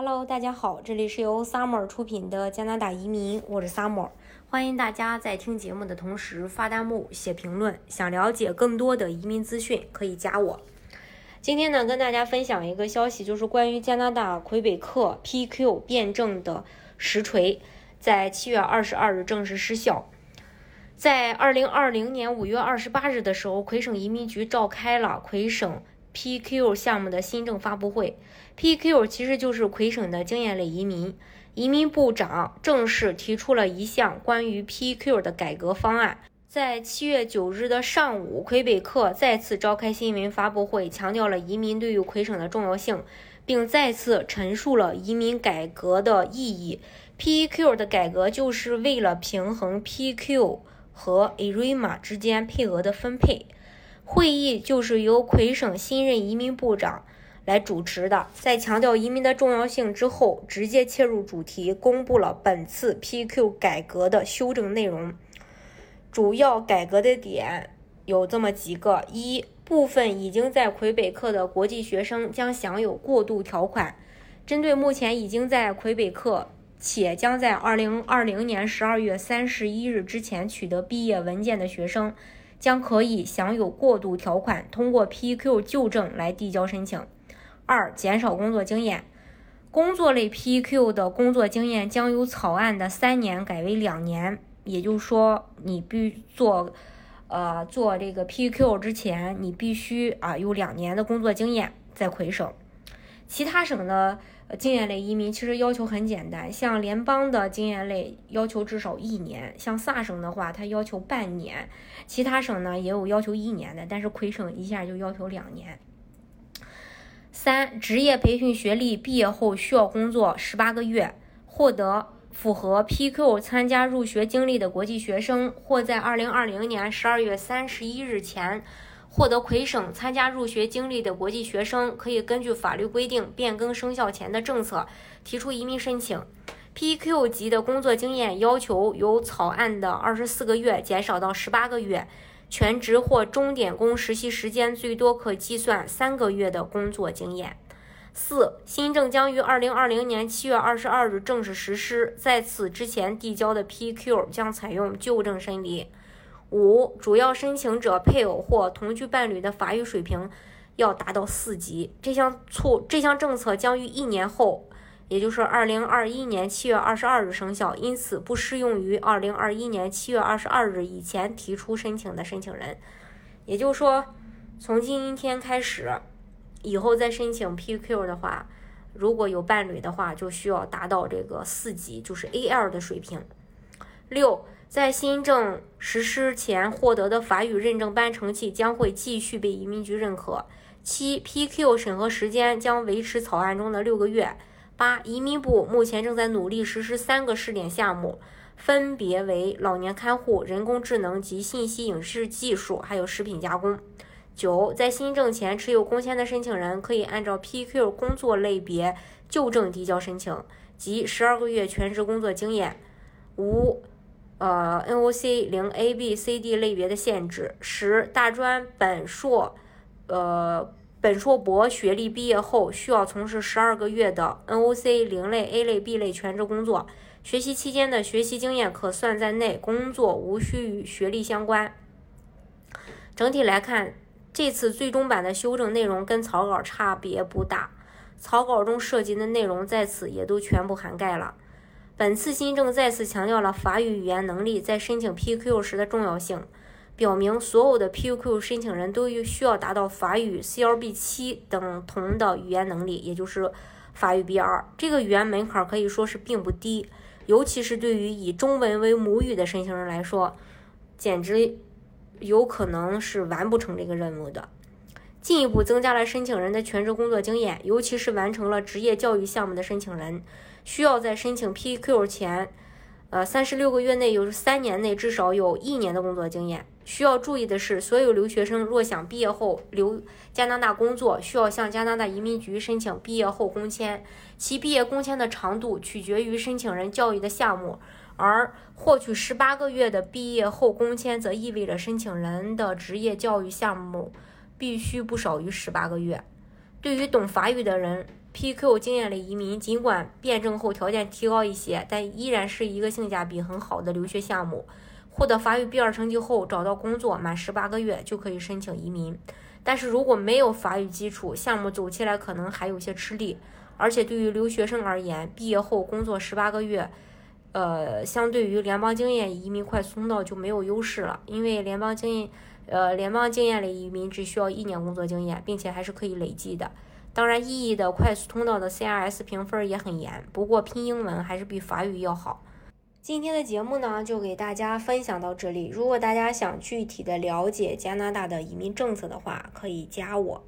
Hello，大家好，这里是由 Summer 出品的加拿大移民，我是 Summer，欢迎大家在听节目的同时发弹幕、写评论。想了解更多的移民资讯，可以加我。今天呢，跟大家分享一个消息，就是关于加拿大魁北克 PQ 变证的实锤，在七月二十二日正式失效。在二零二零年五月二十八日的时候，魁省移民局召开了魁省。PQ 项目的新政发布会，PQ 其实就是魁省的经验类移民。移民部长正式提出了一项关于 PQ 的改革方案。在七月九日的上午，魁北克再次召开新闻发布会，强调了移民对于魁省的重要性，并再次陈述了移民改革的意义。PQ 的改革就是为了平衡 PQ 和 ERIMA 之间配额的分配。会议就是由魁省新任移民部长来主持的。在强调移民的重要性之后，直接切入主题，公布了本次 PQ 改革的修正内容。主要改革的点有这么几个：一部分已经在魁北克的国际学生将享有过渡条款，针对目前已经在魁北克且将在2020年12月31日之前取得毕业文件的学生。将可以享有过渡条款，通过 PQ 旧证来递交申请。二、减少工作经验，工作类 PQ 的工作经验将由草案的三年改为两年，也就是说，你必做，呃，做这个 PQ 之前，你必须啊有两年的工作经验在魁省。其他省的。经验类移民其实要求很简单，像联邦的经验类要求至少一年，像萨省的话，它要求半年，其他省呢也有要求一年的，但是魁省一下就要求两年。三、职业培训学历毕业后需要工作十八个月，获得符合 PQ 参加入学经历的国际学生，或在二零二零年十二月三十一日前。获得魁省参加入学经历的国际学生，可以根据法律规定变更生效前的政策提出移民申请。PQ 级的工作经验要求由草案的二十四个月减少到十八个月，全职或钟点工实习时间最多可计算三个月的工作经验。四，新政将于二零二零年七月二十二日正式实施，在此之前递交的 PQ 将采用旧证审理。五，主要申请者配偶或同居伴侣的法语水平要达到四级。这项措这项政策将于一年后，也就是二零二一年七月二十二日生效，因此不适用于二零二一年七月二十二日以前提出申请的申请人。也就是说，从今天开始，以后再申请 PQ 的话，如果有伴侣的话，就需要达到这个四级，就是 AL 的水平。六。在新政实施前获得的法语认证班成绩将会继续被移民局认可。七，PQ 审核时间将维持草案中的六个月。八，移民部目前正在努力实施三个试点项目，分别为老年看护、人工智能及信息影视技术，还有食品加工。九，在新政前持有工签的申请人可以按照 PQ 工作类别旧证递交申请，即十二个月全职工作经验。五。呃，NOC 零 A、B、C、D 类别的限制。十，大专、本硕，呃，本硕博学历毕业后，需要从事十二个月的 NOC 零类、A 类、B 类全职工作，学习期间的学习经验可算在内，工作无需与学历相关。整体来看，这次最终版的修正内容跟草稿差别不大，草稿中涉及的内容在此也都全部涵盖了。本次新政再次强调了法语语言能力在申请 PQ 时的重要性，表明所有的 PQ 申请人都需要达到法语 CLB 七等同的语言能力，也就是法语 B2。这个语言门槛可以说是并不低，尤其是对于以中文为母语的申请人来说，简直有可能是完不成这个任务的。进一步增加了申请人的全职工作经验，尤其是完成了职业教育项目的申请人。需要在申请 PQ 前，呃，三十六个月内有三年内至少有一年的工作经验。需要注意的是，所有留学生若想毕业后留加拿大工作，需要向加拿大移民局申请毕业后工签。其毕业工签的长度取决于申请人教育的项目，而获取十八个月的毕业后工签，则意味着申请人的职业教育项目必须不少于十八个月。对于懂法语的人，PQ 经验类移民尽管辩证后条件提高一些，但依然是一个性价比很好的留学项目。获得法语 B2 成绩后，找到工作满十八个月就可以申请移民。但是如果没有法语基础，项目走起来可能还有些吃力。而且对于留学生而言，毕业后工作十八个月，呃，相对于联邦经验移民快速通道就没有优势了。因为联邦经验，呃，联邦经验类移民只需要一年工作经验，并且还是可以累计的。当然，意义的快速通道的 CRS 评分也很严，不过拼英文还是比法语要好。今天的节目呢，就给大家分享到这里。如果大家想具体的了解加拿大的移民政策的话，可以加我。